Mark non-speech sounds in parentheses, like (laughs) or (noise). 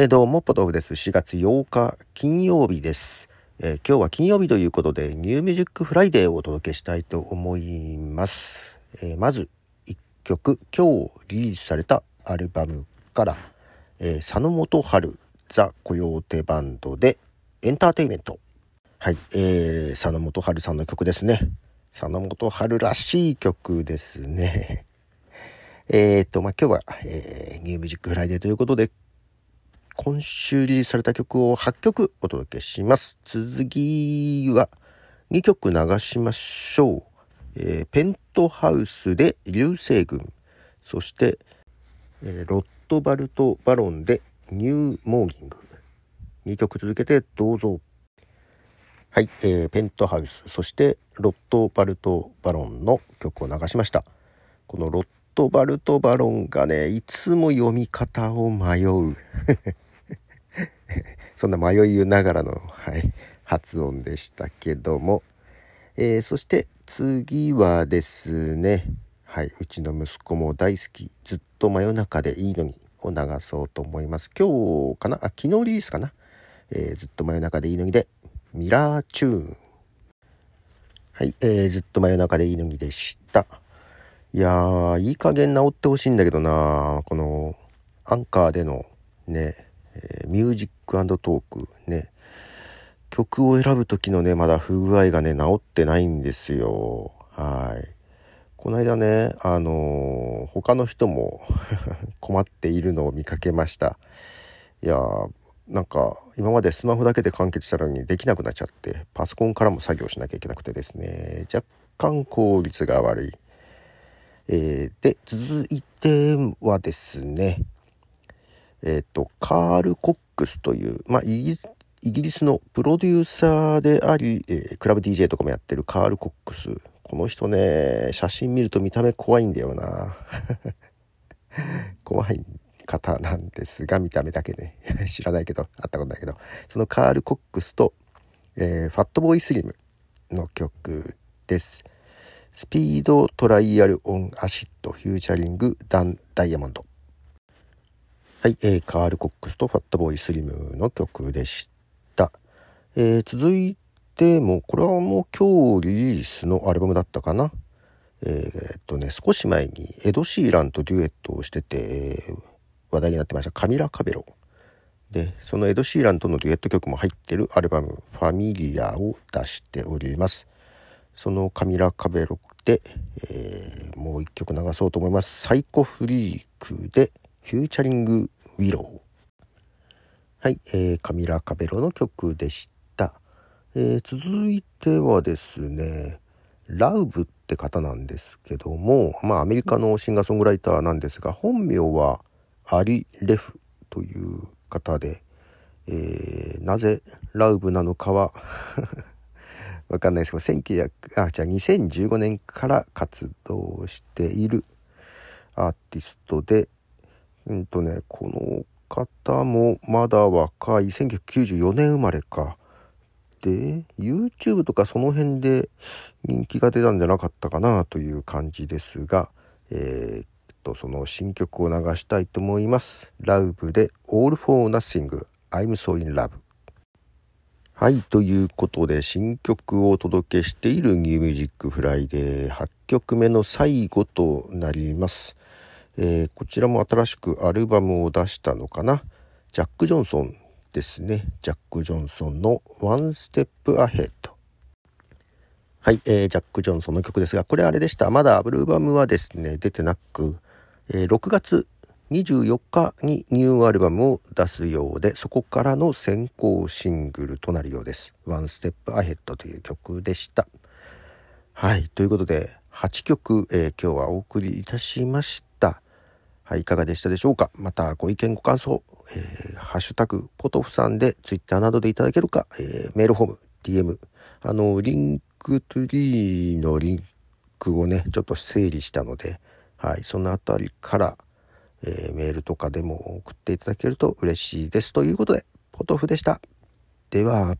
え、どうも、ポトフです。4月8日、金曜日です。えー、今日は金曜日ということで、 New Music Friday をお届けしたいと思います。えー、まず、1曲、今日リリースされたアルバムから、え佐野元春、 THE COYOTE BAND で、エンターテイメント。はい、え佐野元春さんの曲ですね。佐野元春らしい曲ですね。(laughs) えっと、まあ、今日は、えー、 New Music Friday ということで、今週リリースされた曲を8曲お届けします。続きは2曲流しましょう。えー、 Penthouse で流星群。そして、えー、 ROTH BART BARON で New Morning。2曲続けてどうぞ。はい、えー、 Penthouse、そして ROTH BART BARON の曲を流しました。このロットバルトバロンがね、いつも読み方を迷う。(laughs) そんな迷いながらの、はい、発音でしたけども、えー、そして次はですね、はい、うちの息子も大好き、ずっと真夜中でいいのにを流そうと思います。今日かな？あ、昨日リリースかな、えー、ずっと真夜中でいいのにで、ミラーチューン。はい、えー、ずっと真夜中でいいのにでした。いやー、いい加減治ってほしいんだけどなこの、アンカーでのね、えー、 Music Talk ね。曲を選ぶ時のねまだ不具合がね治ってないんですよ。はい。この間ねあのー、他の人も (laughs) 困っているのを見かけました。いやーなんか今までスマホだけで完結したのにできなくなっちゃってパソコンからも作業しなきゃいけなくてですね若干効率が悪い、えー、で続いてはですねえっ、ー、と、カール・コックスという、まあ、イギリスのプロデューサーであり、えー、クラブ DJ とかもやってるカール・コックス。この人ね、写真見ると見た目怖いんだよな。(laughs) 怖い方なんですが、見た目だけね。(laughs) 知らないけど、会ったことないけど。そのカール・コックスと、えー、 Fatboy Slim の曲です。 Speed Trials on Acid featuring ダン・ダイヤモンド。はい、えー、カール・コックスと Fatboy Slim の曲でした。えー、続いても、これはもう今日リリースのアルバムだったかな。えー、っとね、少し前にエド・シーランとデュエットをしてて、えー、話題になってましたカミラ・カベロ。で、そのエド・シーランとのデュエット曲も入ってるアルバム、ファミリアを出しております。そのカミラ・カベロで、えー、もう一曲流そうと思います。サイコフリークで、フューチャリングウィロー。はい、えー、カミラ・カベロの曲でした。えー、続いてはですね、ラウブって方なんですけども、まあアメリカのシンガーソングライターなんですが、本名はアリ・レフという方で、えー、なぜラウブなのかは (laughs) わかんないですけど、1900、あ、じゃあ2015年から活動しているアーティストで、うんとね、この方もまだ若い、1994年生まれか。で、YouTube とかその辺で人気が出たんじゃなかったかなという感じですが、えー、っと、その新曲を流したいと思います。 Lauv で All for Nothing I'm So in Love。はい、ということで新曲をお届けしている New Music Friday 8曲目の最後となります。えー、こちらも新しくアルバムを出したのかな？ジャック・ジョンソンですね。ジャック・ジョンソンの「One Step Ahead」はい、えー、ジャック・ジョンソンの曲ですがこれあれでした。まだアルバムはですね出てなく、えー、6月24日にニューアルバムを出すようでそこからの先行シングルとなるようです「One Step Ahead」という曲でした。はいということで8曲、えー、今日はお送りいたしました。はい、いかがでしたでしょうか？またご意見ご感想、えー、ハッシュタグポトフさんでツイッターなどでいただけるか、えー、メールフォーム、DM、あの、 Linktree のリンクをね、ちょっと整理したので、はい、そのあたりから、えー、メールとかでも送っていただけると嬉しいです。ということで、ポトフでした。では、